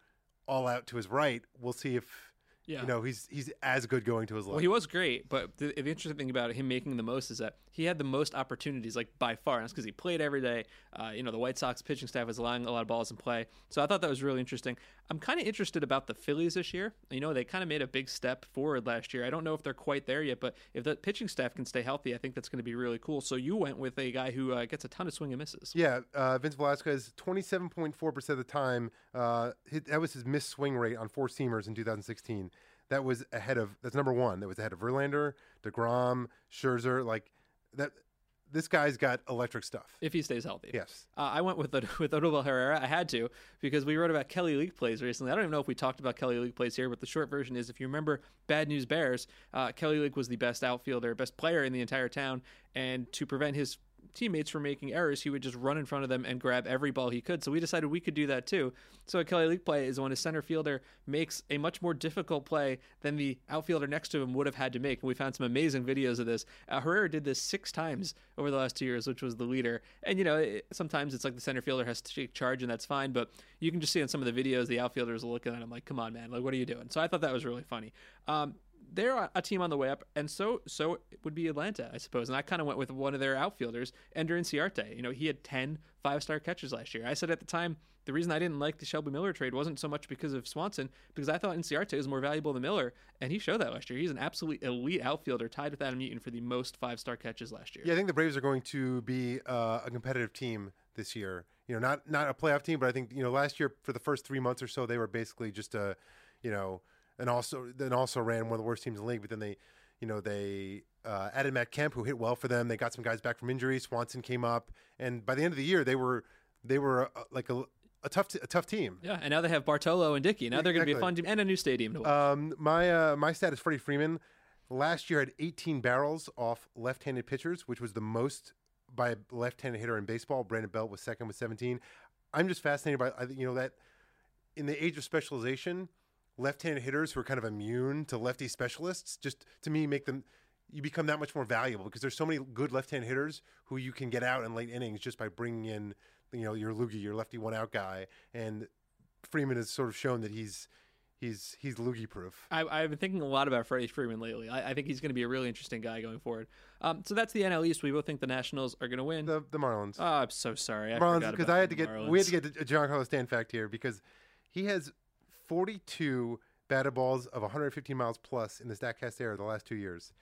all out to his right. We'll see if Yeah. you know he's he's as good going to his left. Well, he was great, but the, the interesting thing about him making the most is that he had the most opportunities, like by far. And that's because he played every day. Uh, you know, the White Sox pitching staff was allowing a lot of balls in play, so I thought that was really interesting. I'm kind of interested about the Phillies this year. You know, they kind of made a big step forward last year. I don't know if they're quite there yet, but if the pitching staff can stay healthy, I think that's going to be really cool. So you went with a guy who uh, gets a ton of swing and misses. Yeah, uh, Vince Velasquez, twenty-seven point four percent of the time, uh, that was his missed swing rate on four seamers in 2016. That was ahead of that's number one. That was ahead of Verlander, Degrom, Scherzer. Like that, this guy's got electric stuff. If he stays healthy. Yes. Uh, I went with with Odubel Herrera. I had to because we wrote about Kelly Leak plays recently. I don't even know if we talked about Kelly Leak plays here, but the short version is if you remember Bad News Bears, uh, Kelly Leak was the best outfielder, best player in the entire town, and to prevent his teammates from making errors, he would just run in front of them and grab every ball he could. So we decided we could do that too. So a Kelly Leak play is when a center fielder makes a much more difficult play than the outfielder next to him would have had to make. And we found some amazing videos of this. Uh, Herrera did this six times over the last two years, which was the leader. And you know, it, sometimes it's like the center fielder has to take charge, and that's fine. But you can just see in some of the videos the outfielders are looking at him like, "Come on, man! Like, what are you doing?" So I thought that was really funny. Um, they're a team on the way up, and so so would be Atlanta, I suppose. And I kind of went with one of their outfielders, Ender Inciarte. You know, he had 10 five-star catches last year. I said at the time the reason I didn't like the Shelby Miller trade wasn't so much because of Swanson, because I thought Inciarte was more valuable than Miller, and he showed that last year. He's an absolute elite outfielder, tied with Adam Eaton for the most five-star catches last year. Yeah, I think the Braves are going to be uh, a competitive team this year. You know, not not a playoff team, but I think you know last year for the first three months or so they were basically just a, you know, and also then also ran one of the worst teams in the league. But then they, you know, they uh, added Matt Kemp, who hit well for them. They got some guys back from injury. Swanson came up, and by the end of the year, they were they were uh, like a, a tough t- a tough team. Yeah, and now they have Bartolo and Dickey. Now they're going to be a fun team and a new stadium to watch. Um, my uh, my stat is Freddie Freeman. Last year had 18 barrels off left-handed pitchers, which was the most by a left-handed hitter in baseball. Brandon Belt was second with 17. I'm just fascinated by you know that in the age of specialization, left-handed hitters who are kind of immune to lefty specialists just to me make them you become that much more valuable because there's so many good left-handed hitters who you can get out in late innings just by bringing in you know your loogie, your lefty one out guy, and Freeman has sort of shown that he's he's he's loogie proof. I, I've been thinking a lot about Freddie Freeman lately. I, I think he's going to be a really interesting guy going forward. Um, so that's the NL East. We both think the Nationals are going to win. The the Marlins. oh, I'm so sorry. I Marlins because I had to get Marlins. we had to get a Giancarlo Stan fact here because he has 42 batted balls of 115 miles plus in the Statcast era the last two years.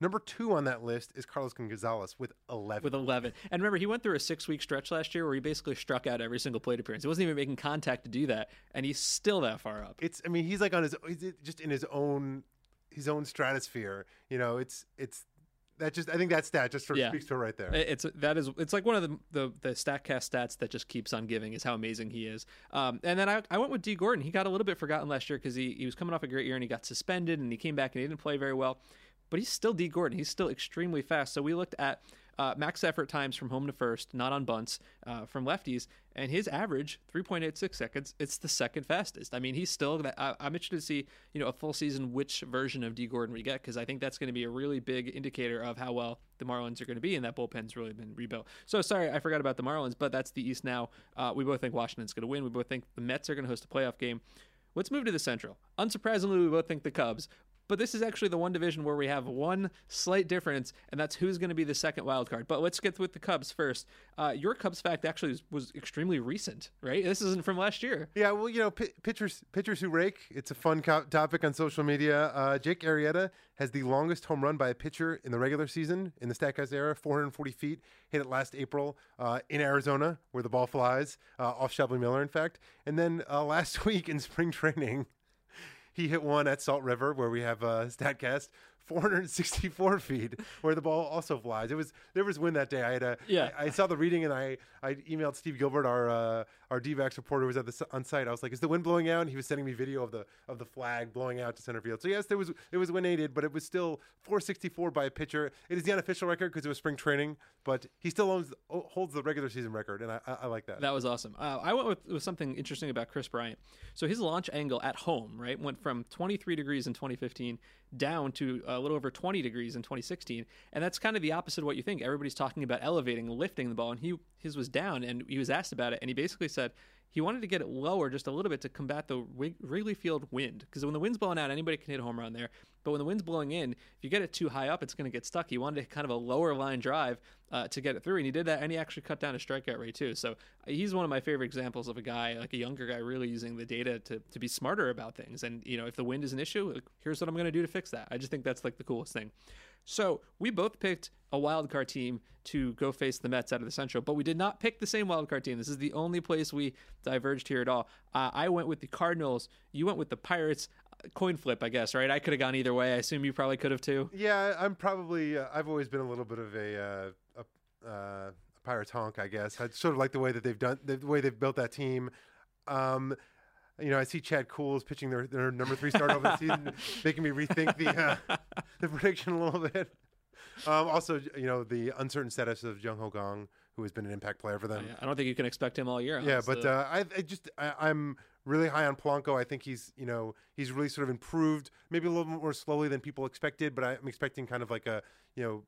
Number two on that list is Carlos Gonzalez with 11. with 11. And remember, he went through a six week stretch last year where he basically struck out every single plate appearance. He wasn't even making contact to do that, and he's still that far up. it's I mean he's like on his he's just in his own his own stratosphere. You know, it's it's that just I think that stat just sort of Yeah. speaks to it right there. It's that is it's like one of the the, the Statcast stats that just keeps on giving is how amazing he is. Um, and then I, I went with Dee Gordon. He got a little bit forgotten last year because he, he was coming off a great year and he got suspended and he came back and he didn't play very well. But he's still Dee Gordon. He's still extremely fast. So we looked at uh, max effort times from home to first, not on bunts, uh, from lefties, and his average 3.86 seconds. It's the second fastest. I mean, he's still. I, I'm interested to see you know a full season which version of Dee Gordon we get because I think that's going to be a really big indicator of how well the Marlins are going to be, and that bullpen's really been rebuilt. So sorry, I forgot about the Marlins, but that's the East now. Uh, we both think Washington's going to win. We both think the Mets are going to host a playoff game. Let's move to the Central. Unsurprisingly, we both think the Cubs. But this is actually the one division where we have one slight difference, and that's who's going to be the second wild card. But let's get with the Cubs first. Uh, your Cubs fact actually was, extremely recent, right? This isn't from last year. Yeah, well, you know, pi pitchers pitchers who rake. It's a fun co- topic on social media. Uh, Jake Arrieta has the longest home run by a pitcher in the regular season in the Statcast era, 440 feet. Hit it last April uh, in Arizona, where the ball flies, uh, off Shelby Miller, in fact. And then uh, last week in spring training, he hit one at Salt River, where we have uh, Statcast. 464 feet, where the ball also flies. It was there was wind that day. I had a Yeah. I, I saw the reading and I I emailed Steve Gilbert, our uh, our D-backs reporter, who was at the on site. I was like, "Is the wind blowing out?" And he was sending me video of the of the flag blowing out to center field. So yes, there was it was wind aided, but it was still 464 by a pitcher. It is the unofficial record because it was spring training, but he still owns holds the regular season record, and I I, I like that. That was awesome. Uh, I went with, with something interesting about Kris Bryant. So his launch angle at home, right, went from 23 degrees in 2015 down to a little over 20 degrees in 2016, and that's kind of the opposite of what you think. Everybody's talking about elevating, lifting the ball, and he his was down, and he was asked about it, and he basically said he wanted to get it lower just a little bit to combat the Wrig- Wrigley Field wind, because when the wind's blowing out, anybody can hit a home run there. But when the wind's blowing in, if you get it too high up, it's going to get stuck. He wanted kind of a lower line drive uh, to get it through, and he did that, and he actually cut down his strikeout rate too. So he's one of my favorite examples of a guy, like a younger guy, really using the data to, to be smarter about things. And you know, if the wind is an issue, here's what I'm going to do to fix that. I just think that's like the coolest thing. So we both picked a wild card team to go face the Mets out of the Central, but we did not pick the same wild card team. This is the only place we diverged here at all. Uh, I went with the Cardinals. You went with the Pirates. Uh, Coin flip, I guess, right? I could have gone either way. I assume you probably could have too. Yeah, I'm probably. Uh, I've always been a little bit of a, uh, a, uh, Pirates honk, I guess. I sort of like the way that they've done the way they've built that team. Um, you know, I see Chad Kuhl's pitching their, their number three start over the season, making me rethink the uh, the prediction a little bit. Um, also, you know, the uncertain status of Jung Ho Kang, who has been an impact player for them. I don't think you can expect him all year. Yeah, honestly. but uh, I, I just I, I'm really high on Polanco. I think he's you know he's really sort of improved, maybe a little more slowly than people expected, but I'm expecting kind of like a you know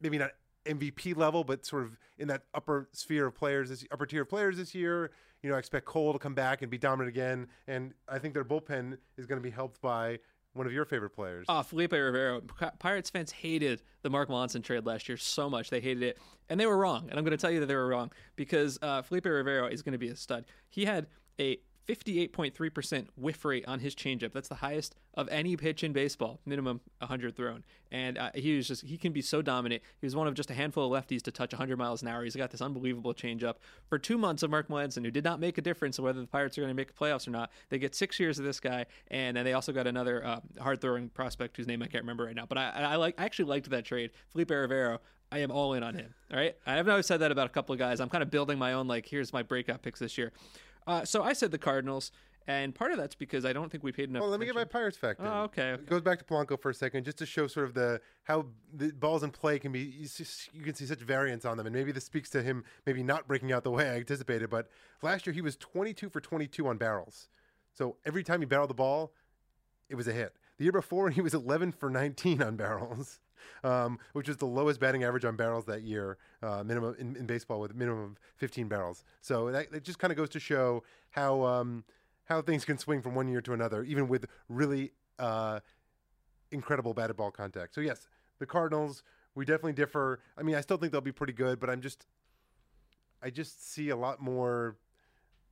maybe not MVP level, but sort of in that upper sphere of players, this upper tier of players this year. You know, I expect Cole to come back and be dominant again, and I think their bullpen is going to be helped by one of your favorite players. Oh, Felipe Rivero. Pirates fans hated the Mark Melancon trade last year so much. They hated it. And they were wrong. And I'm going to tell you that they were wrong because uh, Felipe Rivero is going to be a stud. He had a 58.3% whiff rate on his changeup. That's the highest of any pitch in baseball, minimum 100 thrown. And uh, he was just, he can be so dominant. He was one of just a handful of lefties to touch 100 miles an hour. He's got this unbelievable changeup. For two months of Mark Melancon, who did not make a difference whether the Pirates are going to make the playoffs or not, they get six years of this guy. And then they also got another uh, hard throwing prospect whose name I can't remember right now. But I, I, like, I actually liked that trade. Felipe Rivero. I am all in on him. All right. I've always said that about a couple of guys. I'm kind of building my own, like, here's my breakout picks this year. Uh, so I said the Cardinals, and part of that's because I don't think we paid enough. Well, let me get my attention- Pirates fact. in. Oh, okay, okay. It goes back to Polanco for a second, just to show sort of the how the balls in play can be. You, you can see such variance on them, and maybe this speaks to him maybe not breaking out the way I anticipated. But last year he was 22 for 22 on barrels, so every time he barreled the ball, it was a hit. The year before he was 11 for 19 on barrels. Um, which was the lowest batting average on barrels that year, uh, minimum in, in, baseball with a minimum of 15 barrels. So that, that just kind of goes to show how um, how things can swing from one year to another, even with really uh, incredible batted ball contact. So yes, the Cardinals. We definitely differ. I mean, I still think they'll be pretty good, but I'm just, I just see a lot more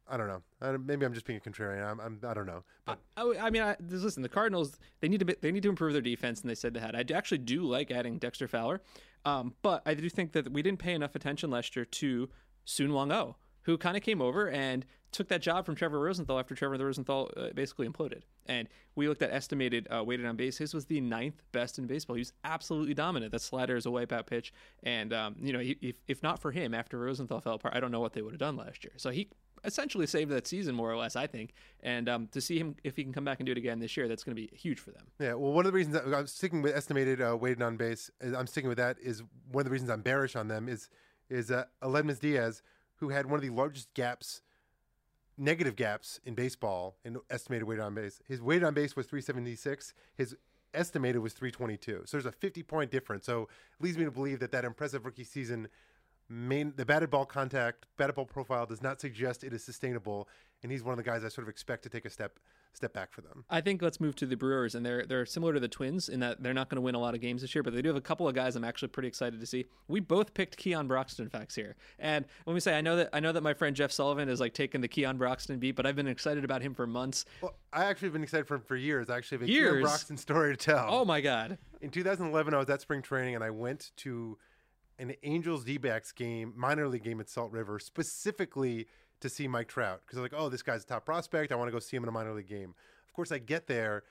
I don't know. I, maybe I'm just being a contrarian. I'm, I'm I don't know. But I, I mean, I, listen, the Cardinals they need to they need to improve their defense, and they said they had. I actually do like adding Dexter Fowler, um, but I do think that we didn't pay enough attention last year to Seung Hwan Oh, who kind of came over and took that job from Trevor Rosenthal after Trevor Rosenthal uh, basically imploded. And we looked at estimated uh, weighted on base. His was the ninth best in baseball. He was absolutely dominant. That slider is a wipeout pitch. And, um, you know, if, if not for him after Rosenthal fell apart, I don't know what they would have done last year. So he essentially saved that season more or less, I think. And um, to see him if he can come back and do it again this year, that's going to be huge for them. Yeah. Well, one of the reasons I'm sticking with estimated uh, weighted on base, I'm sticking with that is one of the reasons I'm bearish on them is is uh, Aledmys Diaz, who had one of the largest gaps. Negative gaps in baseball in estimated weighted on base. His weighted on base was 376. His estimated was 322. So there's a 50 point difference. So it leads me to believe that that impressive rookie season main the batted ball contact, batted ball profile does not suggest it is sustainable, and he's one of the guys I sort of expect to take a step step back for them. I think let's move to the Brewers, and they're they're similar to the Twins in that they're not going to win a lot of games this year, but they do have a couple of guys I'm actually pretty excited to see. We both picked Keon Broxton facts here, and let me say I know that I know that my friend Jeff Sullivan is like taking the Keon Broxton beat, but I've been excited about him for months. Well, I actually have been excited for him for years. I actually have a years? Keon Broxton story to tell. Oh my god! In 2011, I was at spring training, and I went to an Angels D backs game, minor league game at Salt River, specifically to see Mike Trout. Because like, oh, this guy's a top prospect. I want to go see him in a minor league game. Of course, I get there,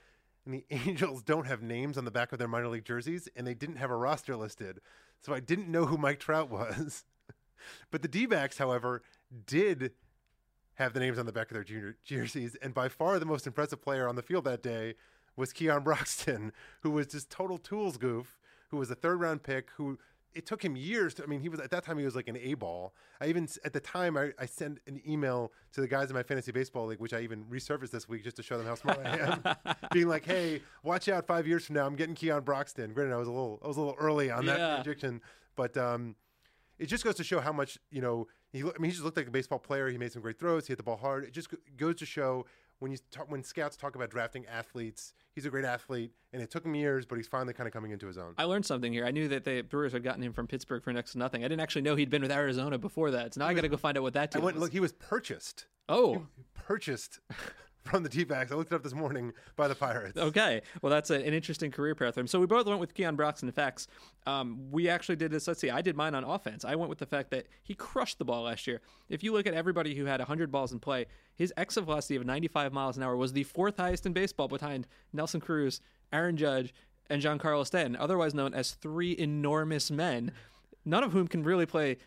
and the Angels don't have names on the back of their minor league jerseys, and they didn't have a roster listed. So I didn't know who Mike Trout was. but the D backs, however, did have the names on the back of their junior jerseys. And by far the most impressive player on the field that day was Keon Broxton, who was just total tools goof, who was a third round pick, who it took him years to, I mean, he was at that time he was like an A ball. I even at the time I, I sent an email to the guys in my fantasy baseball league, which I even resurfaced this week just to show them how smart I am, being like, "Hey, watch out! Five years from now, I'm getting Keon Broxton." Granted, I was a little I was a little early on Yeah. that prediction, but um, it just goes to show how much you know. He, I mean, he just looked like a baseball player. He made some great throws. He hit the ball hard. It just goes to show when you talk, when scouts talk about drafting athletes, he's a great athlete, and it took him years, but he's finally kind of coming into his own. I learned something here. I knew that the Brewers had gotten him from Pittsburgh for next to nothing. I didn't actually know he'd been with Arizona before that. So now I got to go find out what that I went was. look. He was purchased. oh, Purchased from the D-backs. I looked it up this morning by the Pirates. Okay, well that's a, an interesting career path for him. So we both went with Keon Broxton facts. Um, we actually did this. Let's see, I did mine on offense. I went with the fact that he crushed the ball last year. If you look at everybody who had 100 balls in play, his exit velocity of 95 miles an hour was the fourth highest in baseball behind Nelson Cruz, Aaron Judge, and Giancarlo Stanton, otherwise known as three enormous men. None of whom can really play.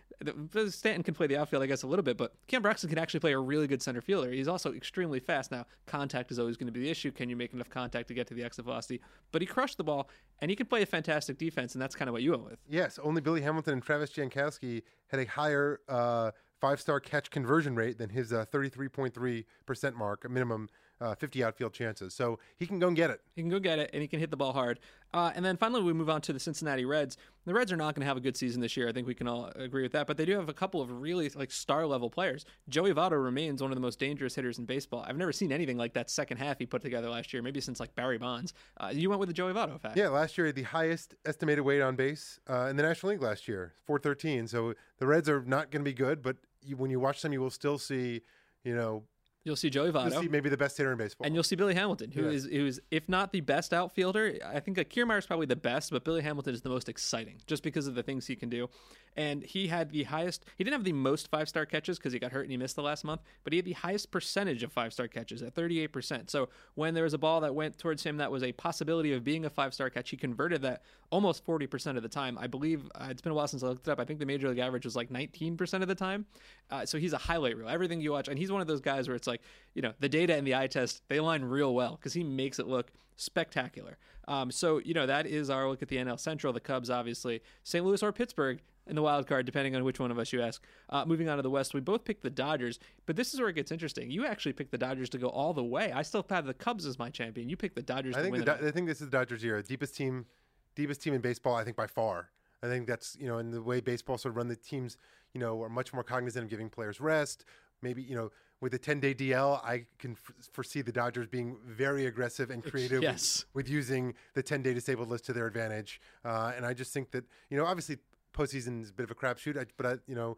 Stanton can play the outfield, I guess, a little bit, but Keon Broxton can actually play a really good center fielder. He's also extremely fast. Now, contact is always going to be the issue. Can you make enough contact to get to the exit velocity? But he crushed the ball, and he can play a fantastic defense, and that's kind of what you went with. Yes, only Billy Hamilton and Travis Jankowski had a higher uh, five-star catch conversion rate than his uh, 33.3% mark, a minimum uh, 50 outfield chances. So he can go and get it. He can go get it, and he can hit the ball hard. Uh, and then finally, we move on to the Cincinnati Reds. The Reds are not going to have a good season this year. I think we can all agree with that. But they do have a couple of really like star level players. Joey Votto remains one of the most dangerous hitters in baseball. I've never seen anything like that second half he put together last year. Maybe since like Barry Bonds. Uh, you went with the Joey Votto fact. Yeah, last year the highest estimated weight on base uh, in the National League last year, 413. So the Reds are not going to be good, but you, when you watch them, you will still see, you know, You'll see Joey Votto. you'll see maybe the best hitter in baseball. And you'll see Billy Hamilton, who is who is if not the best outfielder, I think Kiermaier is probably the best, but Billy Hamilton is the most exciting just because of the things he can do. And he had the highest. He didn't have the most five star catches because he got hurt and he missed the last month, but he had the highest percentage of five star catches at 38 percent. So when there was a ball that went towards him that was a possibility of being a five star catch, he converted that almost 40 percent of the time. I believe uh, it's been a while since I looked it up. I think the major league average was like 19 percent of the time. Uh, so he's a highlight reel. Everything you watch, and he's one of those guys where it's like you know the data and the eye test they line real well because he makes it look spectacular. Um, so you know that is our look at the NL Central. The Cubs, obviously, St. Louis or Pittsburgh in the wild card, depending on which one of us you ask. Uh, moving on to the West, we both picked the Dodgers, but this is where it gets interesting. You actually picked the Dodgers to go all the way. I still have the Cubs as my champion. You picked the Dodgers I to think the. Do- I think this is the Dodgers' year, deepest team deepest team in baseball, I think by far. I think that's you know, in the way baseball sort of run the teams, you know, are much more cognizant of giving players rest. Maybe you know, with a 10 day DL, I can f- foresee the Dodgers being very aggressive and creative Yes. with, with using the 10 day disabled list to their advantage. Uh, and I just think that you know, obviously postseason is a bit of a crapshoot, but I, you know,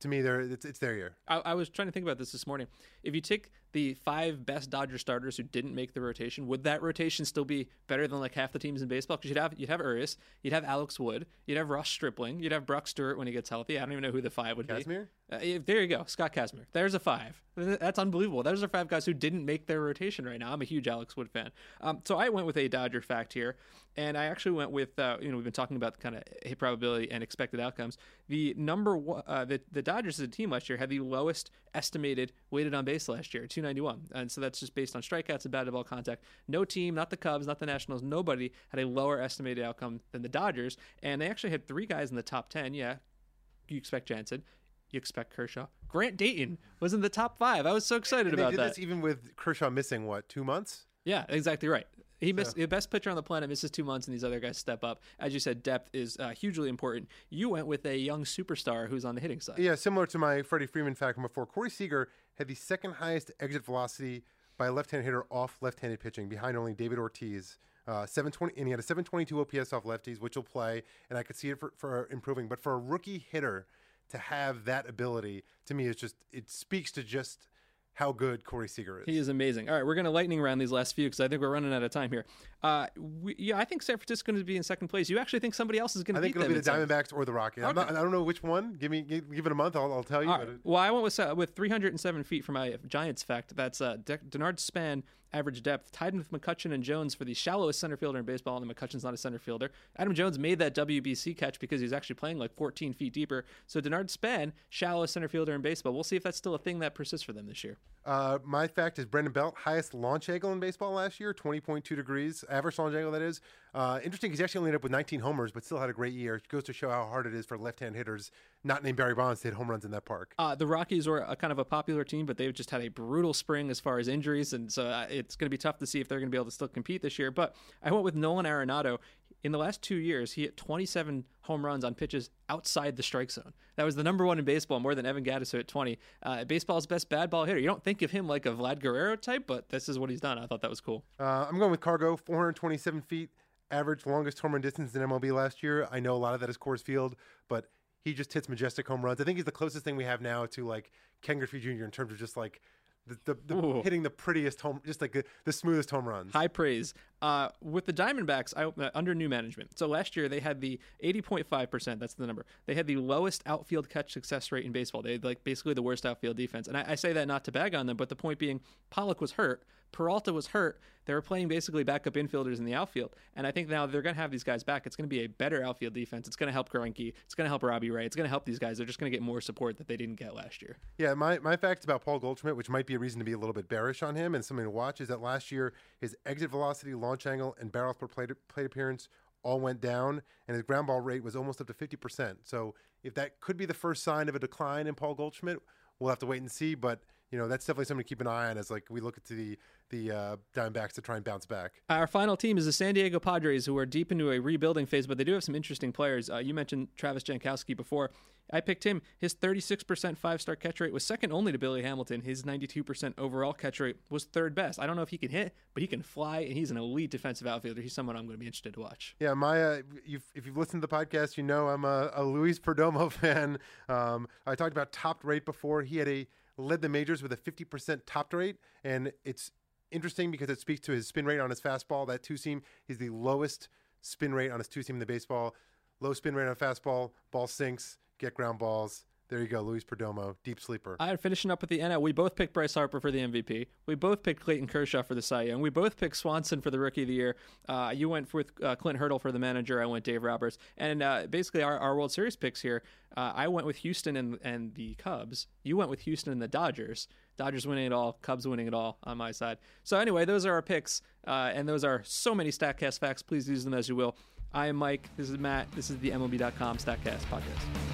to me, they're it's, it's their year. I, I was trying to think about this this morning. If you take the five best Dodger starters who didn't make the rotation, would that rotation still be better than like half the teams in baseball? Because you'd have you'd have Urias, you'd have Alex Wood, you'd have Ross Stripling, you'd have Brock Stewart when he gets healthy. I don't even know who the five would Kazmir? be. Uh, there you go, Scott Kazmir. There's a five. That's unbelievable. Those are five guys who didn't make their rotation right now. I'm a huge Alex Wood fan. Um, so I went with a Dodger fact here, and I actually went with uh, you know we've been talking about kind of hit probability and expected outcomes. The number one, uh, the the Dodgers as a team last year had the lowest estimated weighted on base last year, 291, and so that's just based on strikeouts and batted ball contact. No team, not the Cubs, not the Nationals, nobody had a lower estimated outcome than the Dodgers, and they actually had three guys in the top 10. Yeah, you expect Jansen. You expect Kershaw. Grant Dayton was in the top five. I was so excited And they about did that. this even with Kershaw missing what two months. Yeah, exactly right. He missed the best pitcher on the planet misses two months, and these other guys step up. As you said, depth is uh, hugely important. You went with a young superstar who's on the hitting side. Yeah, similar to my Freddie Freeman fact from before. Corey Seager had the second highest exit velocity by a left-handed hitter off left-handed pitching, behind only David Ortiz. Uh, 720, and he had a 722 OPS off lefties, which will play, and I could see it for, for improving. But for a rookie hitter to have that ability, to me, is just it speaks to just how good Corey Seager is. He is amazing. All right, we're going to lightning round these last few because I think we're running out of time here. Uh, we, yeah, I think San Francisco is going to be in second place. You actually think somebody else is going to? I think it'll be the? Diamondbacks or the Rockies. Not, I don't know which one. Give me give, give it a month. I'll, I'll tell you. All right. it- Well, I went with uh, with 307 feet for my Giants fact. That's uh, De- Denard Span average depth, tied with McCutchen and Jones for the shallowest center fielder in baseball. And McCutchen's not a center fielder. Adam Jones made that WBC catch because he's actually playing like 14 feet deeper. So Denard Span, shallowest center fielder in baseball. We'll see if that's still a thing that persists for them this year. Uh, my fact is Brandon Belt, highest launch angle in baseball last year, 20.2 degrees, average launch angle, that is. Uh, interesting because he actually only ended up with 19 homers, but still had a great year. It goes to show how hard it is for left hand hitters, not named Barry Bonds, to hit home runs in that park. Uh, the Rockies were a kind of a popular team, but they've just had a brutal spring as far as injuries, and so uh, it's going to be tough to see if they're going to be able to still compete this year. But I went with Nolan Arenado. In the last two years, he hit 27 home runs on pitches outside the strike zone. That was the number one in baseball, more than Evan who hit 20. Uh, baseball's best bad ball hitter. You don't think of him like a Vlad Guerrero type, but this is what he's done. I thought that was cool. Uh, I'm going with Cargo, 427 feet, average longest home run distance in MLB last year. I know a lot of that is Coors Field, but he just hits majestic home runs. I think he's the closest thing we have now to like Ken Griffey Jr. in terms of just like the, the, the hitting the prettiest home, just like the, the smoothest home runs. High praise. Uh, with the Diamondbacks, I, uh, under new management. So last year they had the 80.5%. That's the number. They had the lowest outfield catch success rate in baseball. They had like basically the worst outfield defense. And I, I say that not to bag on them, but the point being, Pollock was hurt. Peralta was hurt. They were playing basically backup infielders in the outfield. And I think now they're going to have these guys back. It's going to be a better outfield defense. It's going to help Greinke. It's going to help Robbie Ray. It's going to help these guys. They're just going to get more support that they didn't get last year. Yeah, my, my fact about Paul Goldschmidt, which might be a reason to be a little bit bearish on him and something to watch, is that last year his exit velocity, launch angle, and barrels per plate, plate appearance all went down, and his ground ball rate was almost up to 50%. So if that could be the first sign of a decline in Paul Goldschmidt, we'll have to wait and see. But you know that's definitely something to keep an eye on as like we look at the the uh, Diamondbacks to try and bounce back. Our final team is the San Diego Padres, who are deep into a rebuilding phase, but they do have some interesting players. Uh, you mentioned Travis Jankowski before. I picked him. His 36% five star catch rate was second only to Billy Hamilton. His 92% overall catch rate was third best. I don't know if he can hit, but he can fly, and he's an elite defensive outfielder. He's someone I'm going to be interested to watch. Yeah, Maya, uh, you've, if you've listened to the podcast, you know I'm a, a Luis Perdomo fan. Um, I talked about topped rate before. He had a led the majors with a 50% topped rate, and it's interesting because it speaks to his spin rate on his fastball. That two seam is the lowest spin rate on his two seam in the baseball. Low spin rate on fastball, ball sinks, get ground balls. There you go, Luis Perdomo, deep sleeper. All right, finishing up with the NL, we both picked Bryce Harper for the MVP. We both picked Clayton Kershaw for the Cy Young. We both picked Swanson for the Rookie of the Year. Uh, you went with uh, Clint Hurdle for the manager. I went Dave Roberts. And uh, basically, our, our World Series picks here, uh, I went with Houston and, and the Cubs. You went with Houston and the Dodgers. Dodgers winning it all, Cubs winning it all on my side. So, anyway, those are our picks. Uh, and those are so many StatCast facts. Please use them as you will. I am Mike. This is Matt. This is the MLB.com StatCast podcast.